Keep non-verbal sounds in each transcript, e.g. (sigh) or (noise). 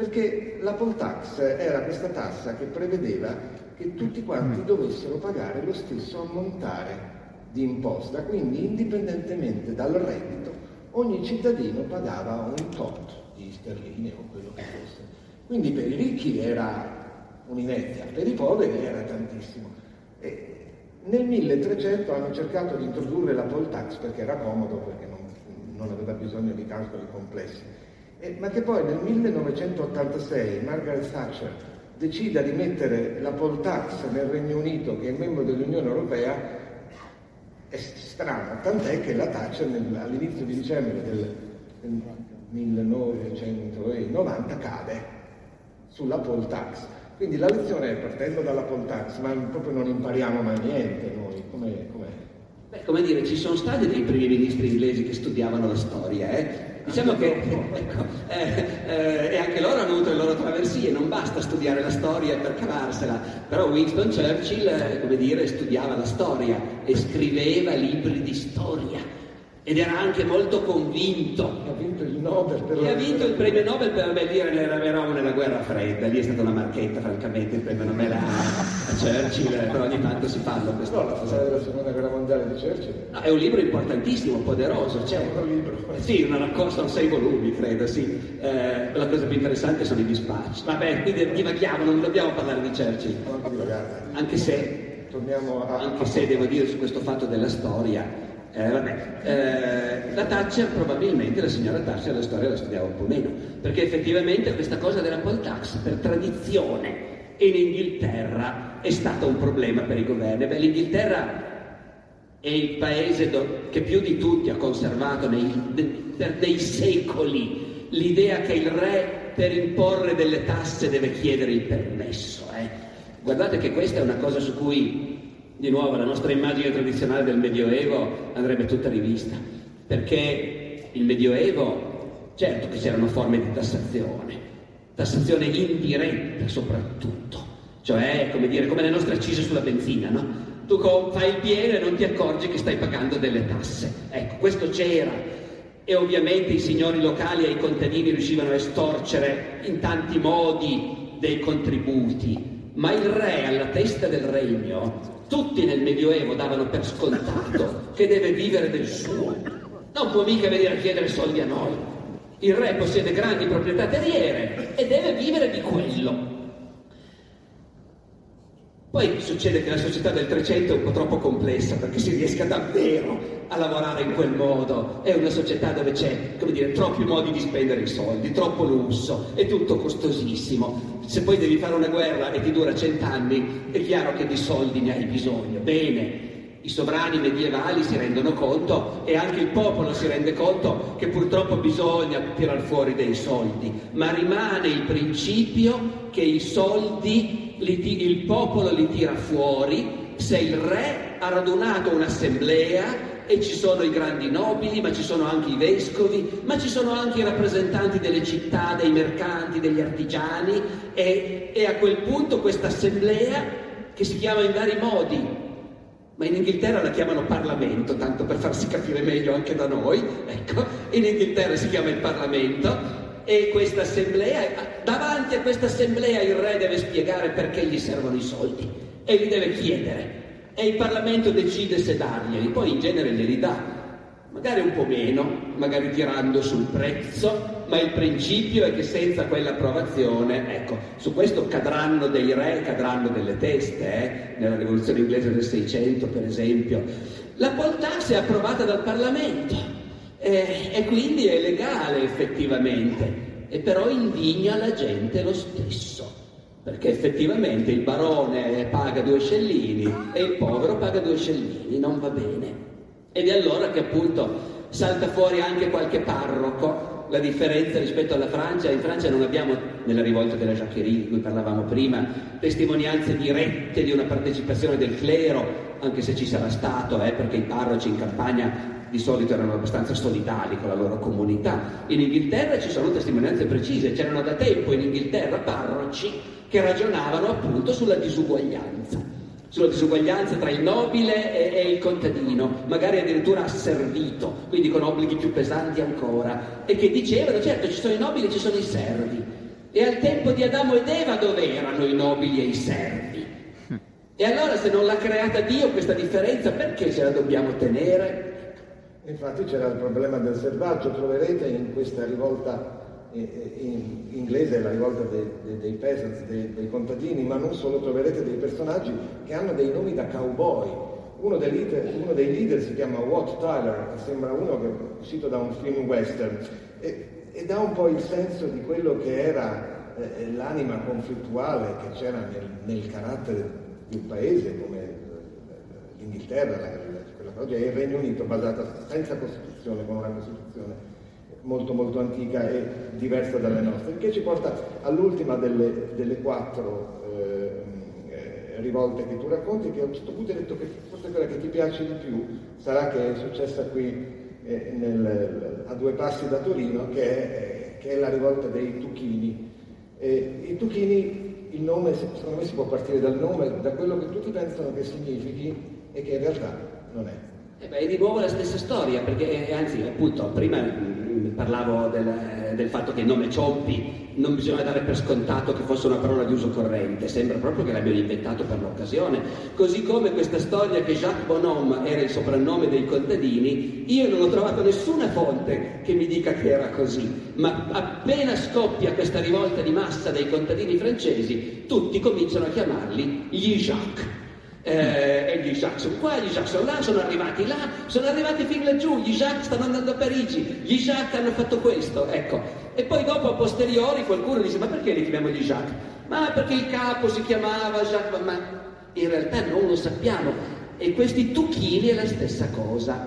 perché la poll tax era questa tassa che prevedeva che tutti quanti dovessero pagare lo stesso ammontare di imposta, quindi indipendentemente dal reddito ogni cittadino pagava un tot di sterline o quello che fosse. Quindi per i ricchi era un'inezia, per i poveri era tantissimo. E nel 1300 hanno cercato di introdurre la poll tax perché era comodo, perché non, non aveva bisogno di calcoli complessi, e, ma che poi nel 1986 Margaret Thatcher decida di mettere la poll tax nel Regno Unito, che è membro dell'Unione Europea, è strano, tant'è che la Thatcher nel, all'inizio di dicembre del, del 1990 cade sulla poll tax. Quindi la lezione è partendo dalla poll tax, ma proprio non impariamo mai niente noi, com'è? com'è? Beh, come dire, ci sono stati dei primi ministri inglesi che studiavano la storia, eh? Diciamo che ecco, eh, eh, anche loro hanno avuto le loro traversie, non basta studiare la storia per cavarsela, però Winston Churchill, eh, come dire, studiava la storia e scriveva libri di storia ed era anche molto convinto. Ha vinto il Nobel per la... E ha vinto il premio Nobel per dire eravamo nella guerra fredda, lì è stata una marchetta francamente il premio Nobel a, Churchill, però ogni tanto si fanno queste no, cose. No, la seconda guerra mondiale di Churchill. No, è un libro importantissimo, poderoso, cioè, è un libro. Sì, una raccolta, sei volumi credo, sì. Eh, la cosa più interessante sono i dispacci. Vabbè, quindi divaghiamo, non dobbiamo parlare di Churchill. Anche se... Torniamo a... Anche se devo dire su questo fatto della storia eh, eh, la Thatcher probabilmente, la signora Thatcher la storia la studiava un po' meno, perché effettivamente questa cosa della poll tax per tradizione in Inghilterra è stato un problema per i governi. Beh, l'Inghilterra è il paese do, che più di tutti ha conservato nei, de, per dei secoli l'idea che il re per imporre delle tasse deve chiedere il permesso. Eh. Guardate che questa è una cosa su cui di nuovo la nostra immagine tradizionale del Medioevo andrebbe tutta rivista, perché il Medioevo, certo che c'erano forme di tassazione, tassazione indiretta soprattutto, cioè come dire, come le nostre accise sulla benzina, no? Tu fai il pieno e non ti accorgi che stai pagando delle tasse. Ecco, questo c'era. E ovviamente i signori locali e i contadini riuscivano a estorcere in tanti modi dei contributi, ma il re alla testa del regno tutti nel Medioevo davano per scontato che deve vivere del suo. Non può mica venire a chiedere soldi a noi. Il re possiede grandi proprietà terriere e deve vivere di quello. Poi succede che la società del Trecento è un po' troppo complessa perché si riesca davvero a lavorare in quel modo. È una società dove c'è, come dire, troppi modi di spendere i soldi, troppo lusso, è tutto costosissimo. Se poi devi fare una guerra e ti dura cent'anni, è chiaro che di soldi ne hai bisogno. Bene, i sovrani medievali si rendono conto e anche il popolo si rende conto che purtroppo bisogna tirar fuori dei soldi, ma rimane il principio che i soldi li, il popolo li tira fuori se il re ha radunato un'assemblea e ci sono i grandi nobili, ma ci sono anche i vescovi, ma ci sono anche i rappresentanti delle città, dei mercanti, degli artigiani e, e a quel punto questa assemblea, che si chiama in vari modi, ma in Inghilterra la chiamano Parlamento, tanto per farsi capire meglio anche da noi, ecco, in Inghilterra si chiama il Parlamento, e questa assemblea, davanti a questa assemblea il re deve spiegare perché gli servono i soldi e li deve chiedere. E il Parlamento decide se darglieli, poi in genere glieli dà, magari un po' meno, magari tirando sul prezzo, ma il principio è che senza quell'approvazione, ecco, su questo cadranno dei re, cadranno delle teste, eh? nella rivoluzione inglese del 600 per esempio. La poll tax è approvata dal Parlamento eh, e quindi è legale effettivamente, e però indigna la gente lo stesso, perché effettivamente il barone paga due scellini e il povero paga due scellini, non va bene. Ed è allora che appunto salta fuori anche qualche parroco. La differenza rispetto alla Francia, in Francia non abbiamo, nella rivolta della Jacquerie di cui parlavamo prima, testimonianze dirette di una partecipazione del clero, anche se ci sarà stato, eh, perché i parroci in campagna di solito erano abbastanza solidali con la loro comunità. In Inghilterra ci sono testimonianze precise, c'erano da tempo in Inghilterra parroci che ragionavano appunto sulla disuguaglianza, sulla disuguaglianza tra il nobile e, e il contadino, magari addirittura asservito, quindi con obblighi più pesanti ancora, e che dicevano, certo ci sono i nobili e ci sono i servi, E al tempo di Adamo ed Eva dove erano i nobili e i servi? E allora se non l'ha creata Dio questa differenza, perché ce la dobbiamo tenere? Infatti c'era il problema del selvaggio, troverete in questa rivolta in inglese, la rivolta dei, dei, dei peasants, dei, dei, contadini, ma non solo, troverete dei personaggi che hanno dei nomi da cowboy. Uno dei leader, uno dei leader si chiama Watt Tyler, che sembra uno che è uscito da un film western, e, e dà un po' il senso di quello che era eh, l'anima conflittuale che c'era nel, nel carattere di un paese come l'Inghilterra, quella che è il Regno Unito, basata senza Costituzione, con una Costituzione molto molto antica e diversa dalle nostre, che ci porta all'ultima delle, delle quattro eh, eh, rivolte che tu racconti, che a un certo punto hai detto che forse quella che ti piace di più sarà che è successa qui eh, nel, a due passi da Torino, che è, che è la rivolta dei Tuchini. I Tuchini il nome, secondo me si può partire dal nome, da quello che tutti pensano che significhi e che in realtà non è. Eh beh, è di nuovo la stessa storia, perché eh, anzi, appunto, prima parlavo del, del, fatto che il nome Ciompi non bisogna dare per scontato che fosse una parola di uso corrente, sembra proprio che l'abbiano inventato per l'occasione. Così come questa storia che Jacques Bonhomme era il soprannome dei contadini, io non ho trovato nessuna fonte che mi dica che era così, ma appena scoppia questa rivolta di massa dei contadini francesi, tutti cominciano a chiamarli gli Jacques eh, e gli Jacques sono qua, gli Jacques sono là, sono arrivati là, sono arrivati fin laggiù, gli Jacques stanno andando a Parigi, gli Jacques hanno fatto questo, ecco. E poi dopo a posteriori qualcuno dice ma perché li chiamiamo gli Jacques? Ma perché il capo si chiamava Jacques, ma in realtà non lo sappiamo. E questi tucchini è la stessa cosa.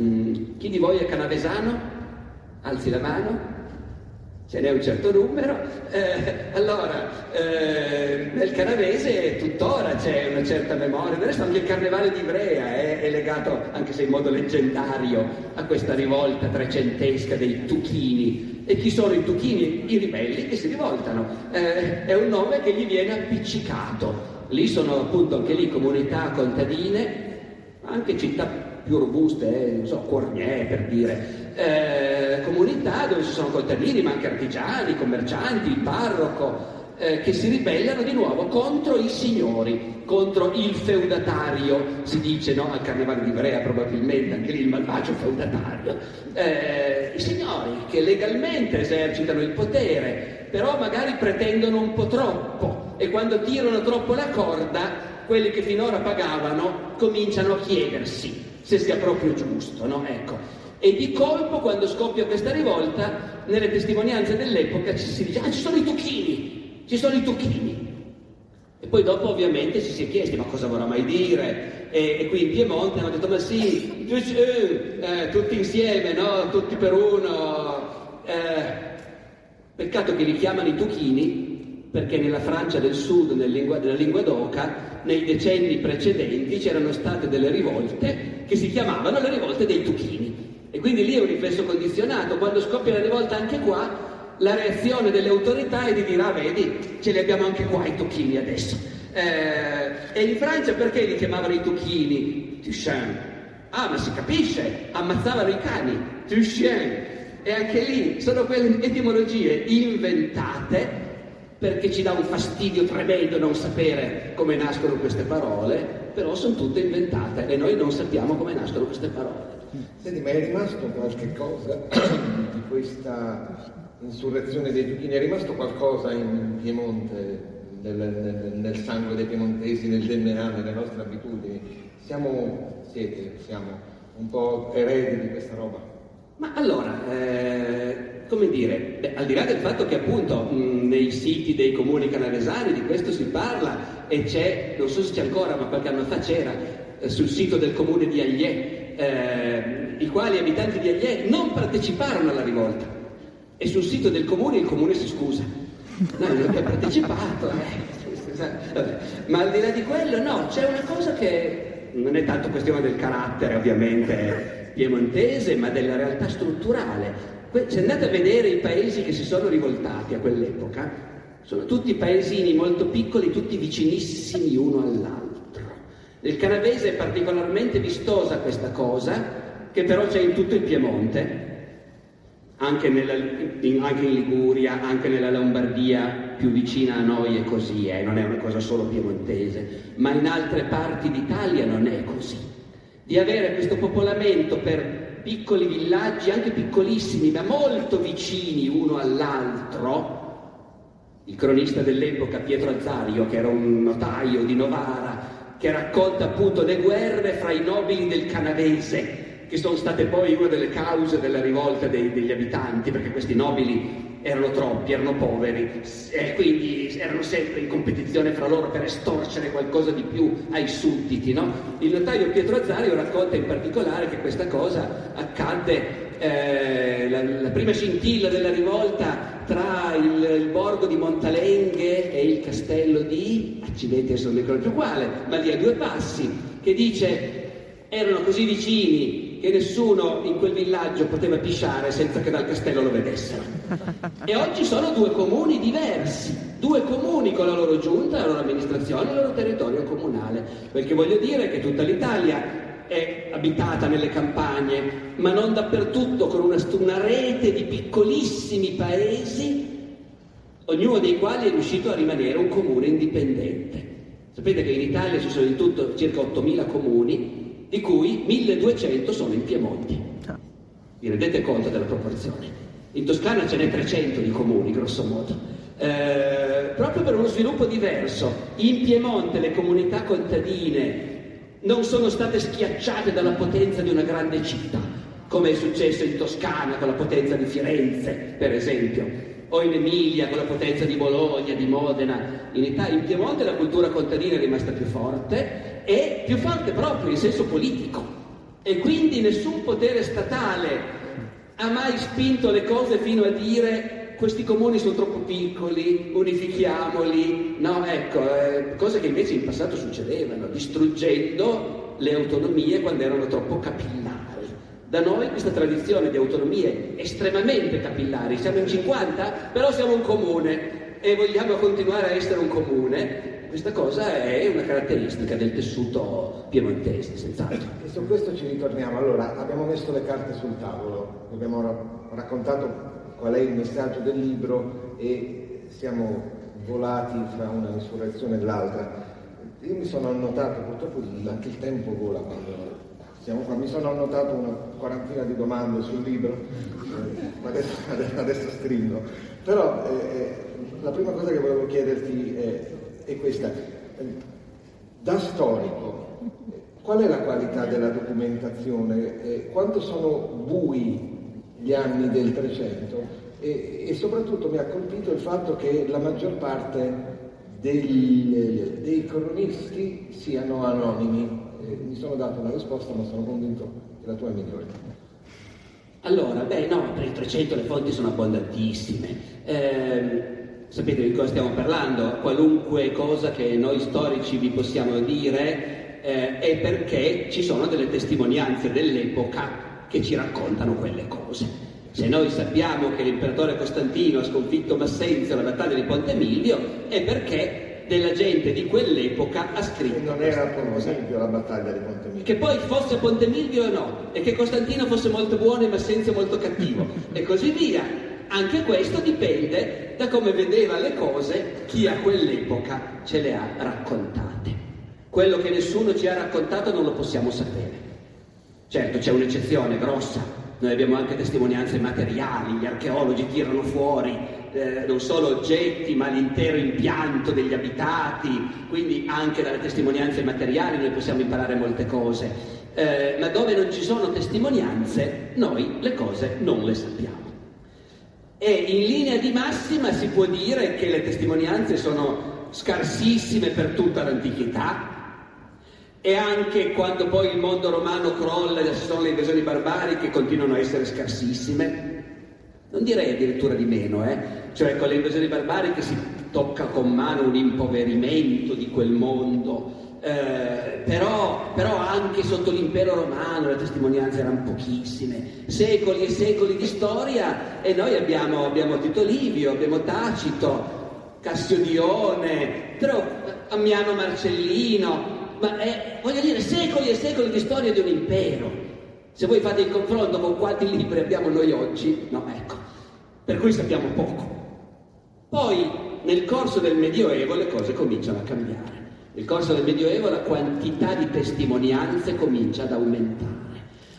Mm, chi di voi è canavesano? Alzi la mano ce n'è un certo numero, eh, allora eh, nel canavese tuttora c'è una certa memoria, del resto anche il carnevale di Ivrea è, è, legato, anche se in modo leggendario, a questa rivolta trecentesca dei Tuchini. E chi sono i Tuchini? I ribelli che si rivoltano. Eh, è un nome che gli viene appiccicato. Lì sono appunto anche lì comunità contadine, anche città più robuste, eh, non so, Cornier per dire, eh, comunità dove ci sono contadini, ma anche artigiani, commercianti, il parroco, eh, che si ribellano di nuovo contro i signori, contro il feudatario, si dice no? al carnevale di Ivrea probabilmente, anche lì il malvagio feudatario. Eh, I signori che legalmente esercitano il potere, però magari pretendono un po' troppo e quando tirano troppo la corda, quelli che finora pagavano cominciano a chiedersi se sia proprio giusto, no? Ecco. E di colpo, quando scoppia questa rivolta, nelle testimonianze dell'epoca ci si dice, ah, ci sono i tucchini, ci sono i tucchini. E poi dopo ovviamente ci si è chiesti, ma cosa vorrà mai dire? E, e qui in Piemonte hanno detto, ma sì, eh, tutti insieme, no? Tutti per uno. Eh, peccato che li chiamano i tucchini, perché nella Francia del Sud, nella lingua, nella lingua d'Oca, nei decenni precedenti c'erano state delle rivolte che si chiamavano le rivolte dei tucchini. E quindi lì è un riflesso condizionato. Quando scoppia la rivolta anche qua, la reazione delle autorità è di dire, ah vedi, ce li abbiamo anche qua i tocchini adesso. Eh, e in Francia perché li chiamavano i tocchini? Tuchien. Ah, ma si capisce, ammazzavano i cani. Tuchien. E anche lì sono quelle etimologie inventate perché ci dà un fastidio tremendo non sapere come nascono queste parole, però sono tutte inventate e noi non sappiamo come nascono queste parole. Senti, ma è rimasto qualche cosa di questa insurrezione dei Tuchini? È rimasto qualcosa in Piemonte, nel, nel, nel sangue dei piemontesi, nel DNA, nelle nostre abitudini? Siamo, siete, siamo un po' eredi di questa roba? Ma allora, eh, come dire, beh, al di là del fatto che appunto mh, nei siti dei comuni canavesani di questo si parla e c'è, non so se c'è ancora, ma qualche anno fa c'era, eh, sul sito del comune di Agliè, eh, i quali abitanti di Agliè non parteciparono alla rivolta e sul sito del comune il comune si scusa. No, non ha partecipato, eh. ma al di là di quello no, c'è una cosa che non è tanto questione del carattere ovviamente piemontese, ma della realtà strutturale. Se andate a vedere i paesi che si sono rivoltati a quell'epoca, sono tutti paesini molto piccoli, tutti vicinissimi uno all'altro. Nel canavese è particolarmente vistosa questa cosa, che però c'è in tutto il Piemonte, anche, nella, in, anche, in, Liguria, anche nella Lombardia più vicina a noi è così, eh, non è una cosa solo piemontese, ma in altre parti d'Italia non è così. Di avere questo popolamento per piccoli villaggi, anche piccolissimi, ma molto vicini uno all'altro, il cronista dell'epoca Pietro Azzario, che era un notaio di Novara, che racconta appunto le guerre fra i nobili del Canavese, che sono state poi una delle cause della rivolta dei, degli abitanti, perché questi nobili erano troppi, erano poveri, e quindi erano sempre in competizione fra loro per estorcere qualcosa di più ai sudditi. No? Il notaio Pietro Azzario racconta in particolare che questa cosa accadde, eh, la, la, prima scintilla della rivolta tra il, il, borgo di Montalenghe e il castello di, accidenti adesso non mi ricordo più quale, ma lì a due passi, che dice erano così vicini che nessuno in quel villaggio poteva pisciare senza che dal castello lo vedessero. (laughs) E oggi sono due comuni diversi, due comuni con la loro giunta, la loro amministrazione, il loro territorio comunale. Quel che voglio dire è che tutta l'Italia è abitata nelle campagne, ma non dappertutto, con una, una rete di piccolissimi paesi, ognuno dei quali è riuscito a rimanere un comune indipendente. Sapete che in Italia ci sono in tutto circa 8.000 comuni, di cui 1200 sono in Piemonte. Vi rendete conto della proporzione? In Toscana ce n'è 300 di comuni, grosso modo. Eh, proprio per uno sviluppo diverso. In Piemonte le comunità contadine non sono state schiacciate dalla potenza di una grande città, come è successo in Toscana con la potenza di Firenze, per esempio, o in Emilia con la potenza di Bologna, di Modena. In, Italia, in Piemonte la cultura contadina è rimasta più forte è più forte proprio in senso politico e quindi nessun potere statale ha mai spinto le cose fino a dire questi comuni sono troppo piccoli, unifichiamoli, no, ecco, eh, cose che invece in passato succedevano, distruggendo le autonomie quando erano troppo capillari. Da noi questa tradizione di autonomie estremamente capillari, siamo in 50, però siamo un comune e vogliamo continuare a essere un comune, questa cosa è una caratteristica del tessuto piemontese, senz'altro. E su questo ci ritorniamo. Allora, abbiamo messo le carte sul tavolo, abbiamo raccontato qual è il messaggio del libro e siamo volati fra una insurrezione e l'altra. Io mi sono annotato, purtroppo anche il tempo vola quando qua, mi sono annotato una quarantina di domande sul libro, eh, adesso, adesso stringo. Però eh, eh, la prima cosa che volevo chiederti è è questa. Da storico, qual è la qualità della documentazione? Quanto sono bui gli anni del Trecento? E, e, soprattutto mi ha colpito il fatto che la maggior parte dei, dei cronisti siano anonimi. Eh, mi sono dato una risposta, ma sono convinto che la tua è migliore. Allora, beh no, per il 300 le fonti sono abbondantissime. Eh, sapete di cosa stiamo parlando, qualunque cosa che noi storici vi possiamo dire eh, è perché ci sono delle testimonianze dell'epoca che ci raccontano quelle cose. Se noi sappiamo che l'imperatore Costantino ha sconfitto Massenzio alla battaglia di Ponte Milvio è perché della gente di quell'epoca ha scritto. E non era Ponte Milvio la battaglia di Ponte Milvio. Che poi fosse Ponte Milvio o no, e che Costantino fosse molto buono e Massenzio molto cattivo, (laughs) e così via. Anche questo dipende da come vedeva le cose chi a quell'epoca ce le ha raccontate. Quello che nessuno ci ha raccontato non lo possiamo sapere. Certo c'è un'eccezione grossa, noi abbiamo anche testimonianze materiali, gli archeologi tirano fuori eh, non solo oggetti ma l'intero impianto degli abitati, quindi anche dalle testimonianze materiali noi possiamo imparare molte cose, eh, ma dove non ci sono testimonianze noi le cose non le sappiamo. E in linea di massima si può dire che le testimonianze sono scarsissime per tutta l'antichità e anche quando poi il mondo romano crolla e ci sono le invasioni barbariche continuano a essere scarsissime. Non direi addirittura di meno, eh? Cioè con le invasioni barbariche si tocca con mano un impoverimento di quel mondo eh, però, però, anche sotto l'impero romano le testimonianze erano pochissime, secoli e secoli di storia e noi abbiamo, abbiamo Tito Livio, abbiamo Tacito, Cassiodione, Ammiano Marcellino, ma è, voglio dire secoli e secoli di storia di un impero. Se voi fate il confronto con quanti libri abbiamo noi oggi, no, ecco, per cui sappiamo poco. Poi nel corso del Medioevo le cose cominciano a cambiare. Nel corso del Medioevo la quantità di testimonianze comincia ad aumentare.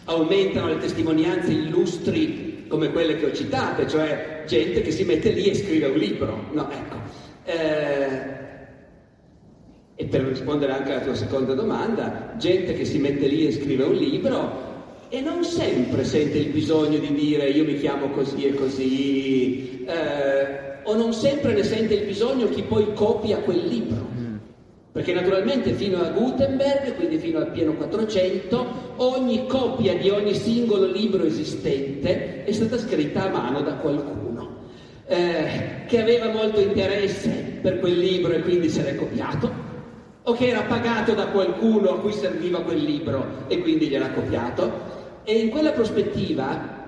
Aumentano le testimonianze illustri come quelle che ho citate, cioè gente che si mette lì e scrive un libro. No, ecco. Eh, e per rispondere anche alla tua seconda domanda, gente che si mette lì e scrive un libro e non sempre sente il bisogno di dire io mi chiamo così e così, eh, o non sempre ne sente il bisogno chi poi copia quel libro. Perché naturalmente fino a Gutenberg, quindi fino al pieno 400, ogni copia di ogni singolo libro esistente è stata scritta a mano da qualcuno eh, che aveva molto interesse per quel libro e quindi se l'è copiato, o che era pagato da qualcuno a cui serviva quel libro e quindi gliel'ha copiato. E in quella prospettiva,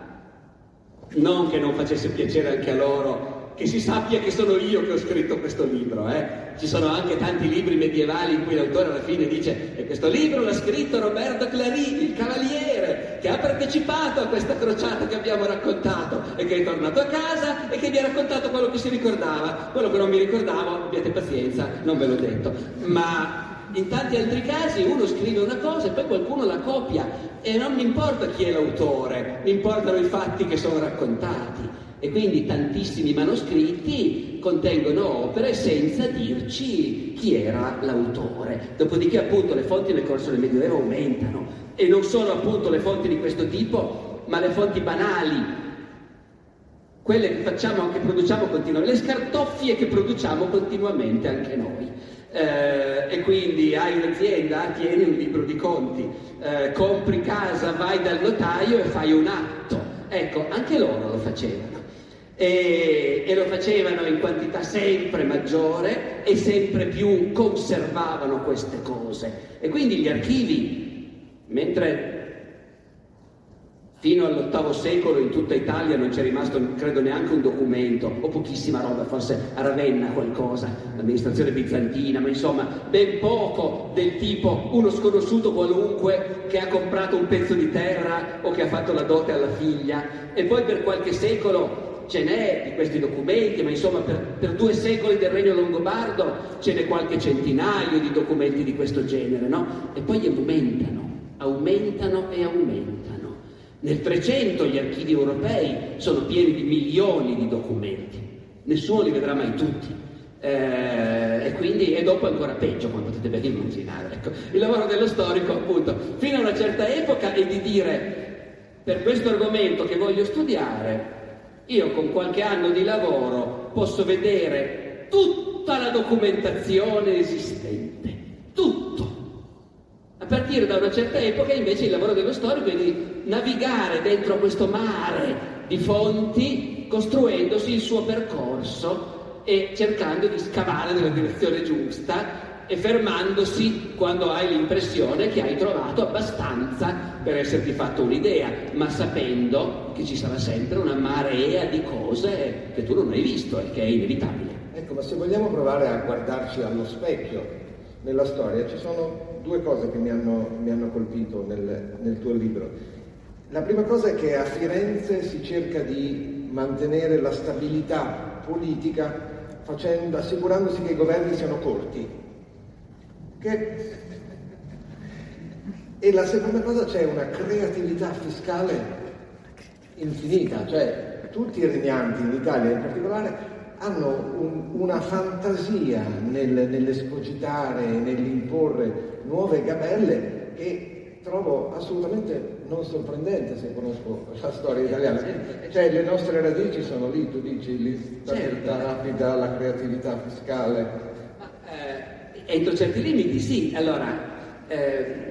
non che non facesse piacere anche a loro che si sappia che sono io che ho scritto questo libro. Eh. Ci sono anche tanti libri medievali in cui l'autore alla fine dice e questo libro l'ha scritto Roberto Clary, il cavaliere, che ha partecipato a questa crociata che abbiamo raccontato e che è tornato a casa e che vi ha raccontato quello che si ricordava. Quello che non mi ricordavo, abbiate pazienza, non ve l'ho detto. Ma in tanti altri casi uno scrive una cosa e poi qualcuno la copia e non mi importa chi è l'autore, mi importano i fatti che sono raccontati. E quindi tantissimi manoscritti contengono opere senza dirci chi era l'autore. Dopodiché appunto le fonti nel corso del Medioevo aumentano e non solo appunto le fonti di questo tipo, ma le fonti banali, quelle che facciamo, che produciamo continuamente, le scartoffie che produciamo continuamente anche noi. Eh, e quindi hai un'azienda, tieni un libro di conti, eh, compri casa, vai dal notaio e fai un atto. Ecco, anche loro lo facevano e, e, lo facevano in quantità sempre maggiore e sempre più conservavano queste cose. E quindi gli archivi, mentre fino all'ottavo secolo in tutta Italia non c'è rimasto, credo, neanche un documento, o pochissima roba, forse a Ravenna qualcosa, l'amministrazione bizantina, ma insomma ben poco del tipo uno sconosciuto qualunque che ha comprato un pezzo di terra o che ha fatto la dote alla figlia. E poi per qualche secolo ce n'è di questi documenti, ma insomma per, per, due secoli del regno longobardo ce n'è qualche centinaio di documenti di questo genere, no? E poi aumentano, aumentano e aumentano. Nel 300 gli archivi europei sono pieni di milioni di documenti, nessuno li vedrà mai tutti. Eh, e quindi e dopo ancora peggio, come potete ben immaginare. Ecco. Il lavoro dello storico, appunto, fino a una certa epoca è di dire per questo argomento che voglio studiare io con qualche anno di lavoro posso vedere tutta la documentazione esistente, tutto. A partire da una certa epoca invece il lavoro dello storico è di navigare dentro questo mare di fonti, costruendosi il suo percorso e cercando di scavare nella direzione giusta e fermandosi quando hai l'impressione che hai trovato abbastanza per esserti fatto un'idea, ma sapendo che ci sarà sempre una marea di cose che tu non hai visto e che è inevitabile. Ecco, ma se vogliamo provare a guardarci allo specchio nella storia, ci sono due cose che mi hanno, mi hanno colpito nel, nel tuo libro. La prima cosa è che a Firenze si cerca di mantenere la stabilità politica facendo, assicurandosi che i governi siano corti, che... E la seconda cosa c'è una creatività fiscale infinita, cioè tutti i regnanti in Italia in particolare hanno un, una fantasia nel, nell'escogitare, nell'imporre nuove gabelle che trovo assolutamente non sorprendente se conosco la storia italiana. Cioè le nostre radici sono lì, tu dici, l'instabilità certo. rapida, la creatività fiscale. Entro certi limiti sì, allora, eh,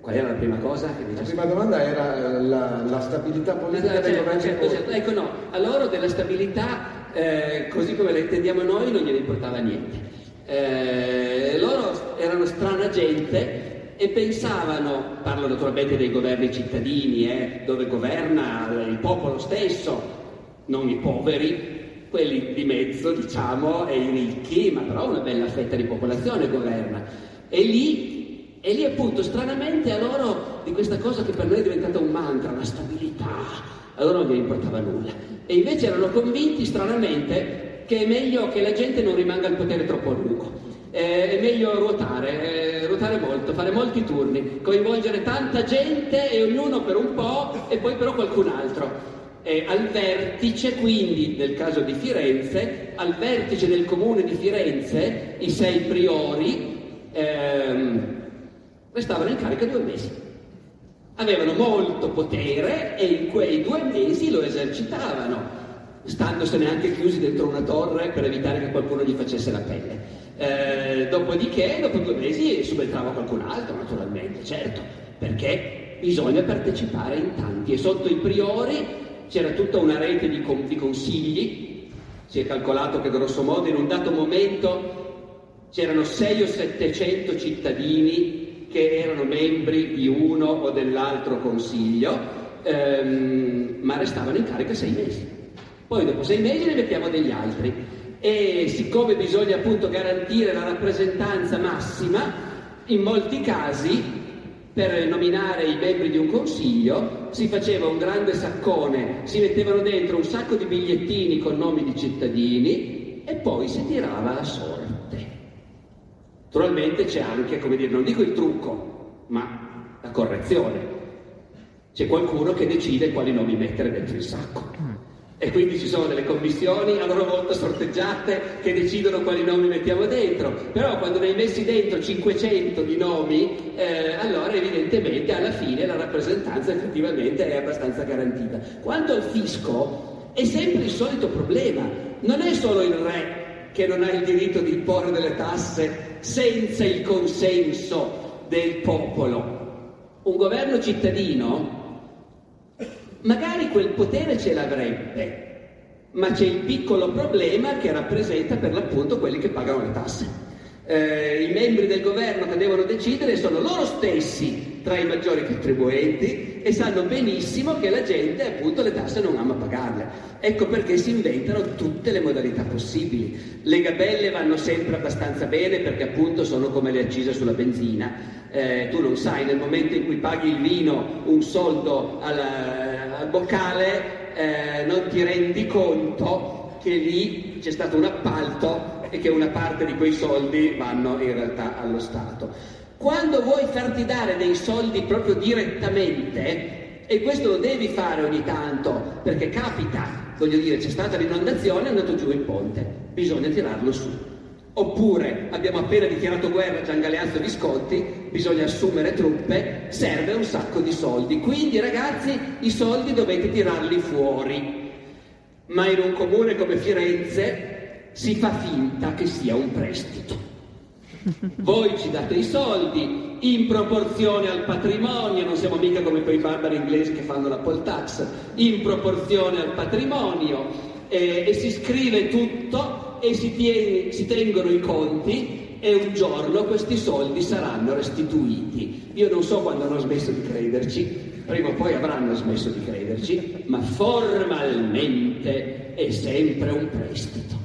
qual era la prima cosa che La prima domanda era la, la stabilità politica dei certo, certo, certo, Ecco no, a loro della stabilità, eh, così come la intendiamo noi, non gliene importava niente. Eh, loro erano strana gente e pensavano, parlo naturalmente dei governi cittadini, eh, dove governa il popolo stesso, non i poveri, quelli di mezzo, diciamo, e i ricchi, ma però una bella fetta di popolazione governa. E lì, e lì appunto, stranamente a loro di questa cosa che per noi è diventata un mantra, la stabilità. Allora non gli importava nulla. E invece erano convinti, stranamente, che è meglio che la gente non rimanga al potere troppo a lungo. Eh, è meglio ruotare, eh, ruotare molto, fare molti turni, coinvolgere tanta gente e ognuno per un po' e poi però qualcun altro. E al vertice, quindi nel caso di Firenze, al vertice del comune di Firenze, i sei priori ehm, restavano in carica due mesi. Avevano molto potere e in quei due mesi lo esercitavano, standosene anche chiusi dentro una torre per evitare che qualcuno gli facesse la pelle. Eh, dopodiché, dopo due mesi, subentrava qualcun altro, naturalmente, certo, perché bisogna partecipare in tanti. E sotto i priori c'era tutta una rete di, con- di consigli, si è calcolato che grosso modo in un dato momento c'erano 6 o 700 cittadini che erano membri di uno o dell'altro consiglio, ehm, ma restavano in carica sei mesi. Poi dopo sei mesi ne mettiamo degli altri. E siccome bisogna appunto garantire la rappresentanza massima, in molti casi per nominare i membri di un consiglio si faceva un grande saccone, si mettevano dentro un sacco di bigliettini con nomi di cittadini e poi si tirava la sorte. Naturalmente c'è anche, come dire, non dico il trucco, ma la correzione. C'è qualcuno che decide quali nomi mettere dentro il sacco. E quindi ci sono delle commissioni a loro volta sorteggiate che decidono quali nomi mettiamo dentro. Però quando ne hai messi dentro 500 di nomi, eh, allora evidentemente alla fine la rappresentanza effettivamente è abbastanza garantita. Quanto al fisco, è sempre il solito problema. Non è solo il re che non ha il diritto di imporre delle tasse senza il consenso del popolo. Un governo cittadino magari quel potere ce l'avrebbe, ma c'è il piccolo problema che rappresenta per l'appunto quelli che pagano le tasse. Eh, I membri del governo che devono decidere sono loro stessi tra i maggiori contribuenti e sanno benissimo che la gente appunto le tasse non ama pagarle. Ecco perché si inventano tutte le modalità possibili. Le gabelle vanno sempre abbastanza bene perché appunto sono come le accise sulla benzina. Eh, tu non sai, nel momento in cui paghi il vino un soldo al, al boccale, eh, non ti rendi conto che lì c'è stato un appalto e che una parte di quei soldi vanno in realtà allo Stato. Quando vuoi farti dare dei soldi proprio direttamente, e questo lo devi fare ogni tanto, perché capita, voglio dire, c'è stata l'inondazione, è andato giù il ponte, bisogna tirarlo su. Oppure abbiamo appena dichiarato guerra a Gian Galeazzo Visconti, bisogna assumere truppe, serve un sacco di soldi. Quindi ragazzi i soldi dovete tirarli fuori. Ma in un comune come Firenze si fa finta che sia un prestito. (laughs) Voi ci date i soldi in proporzione al patrimonio, non siamo mica come quei barbari inglesi che fanno la poll tax, in proporzione al patrimonio eh, e si scrive tutto e si, tiene, si tengono i conti e un giorno questi soldi saranno restituiti. Io non so quando hanno smesso di crederci, prima o poi avranno smesso di crederci, ma formalmente è sempre un prestito.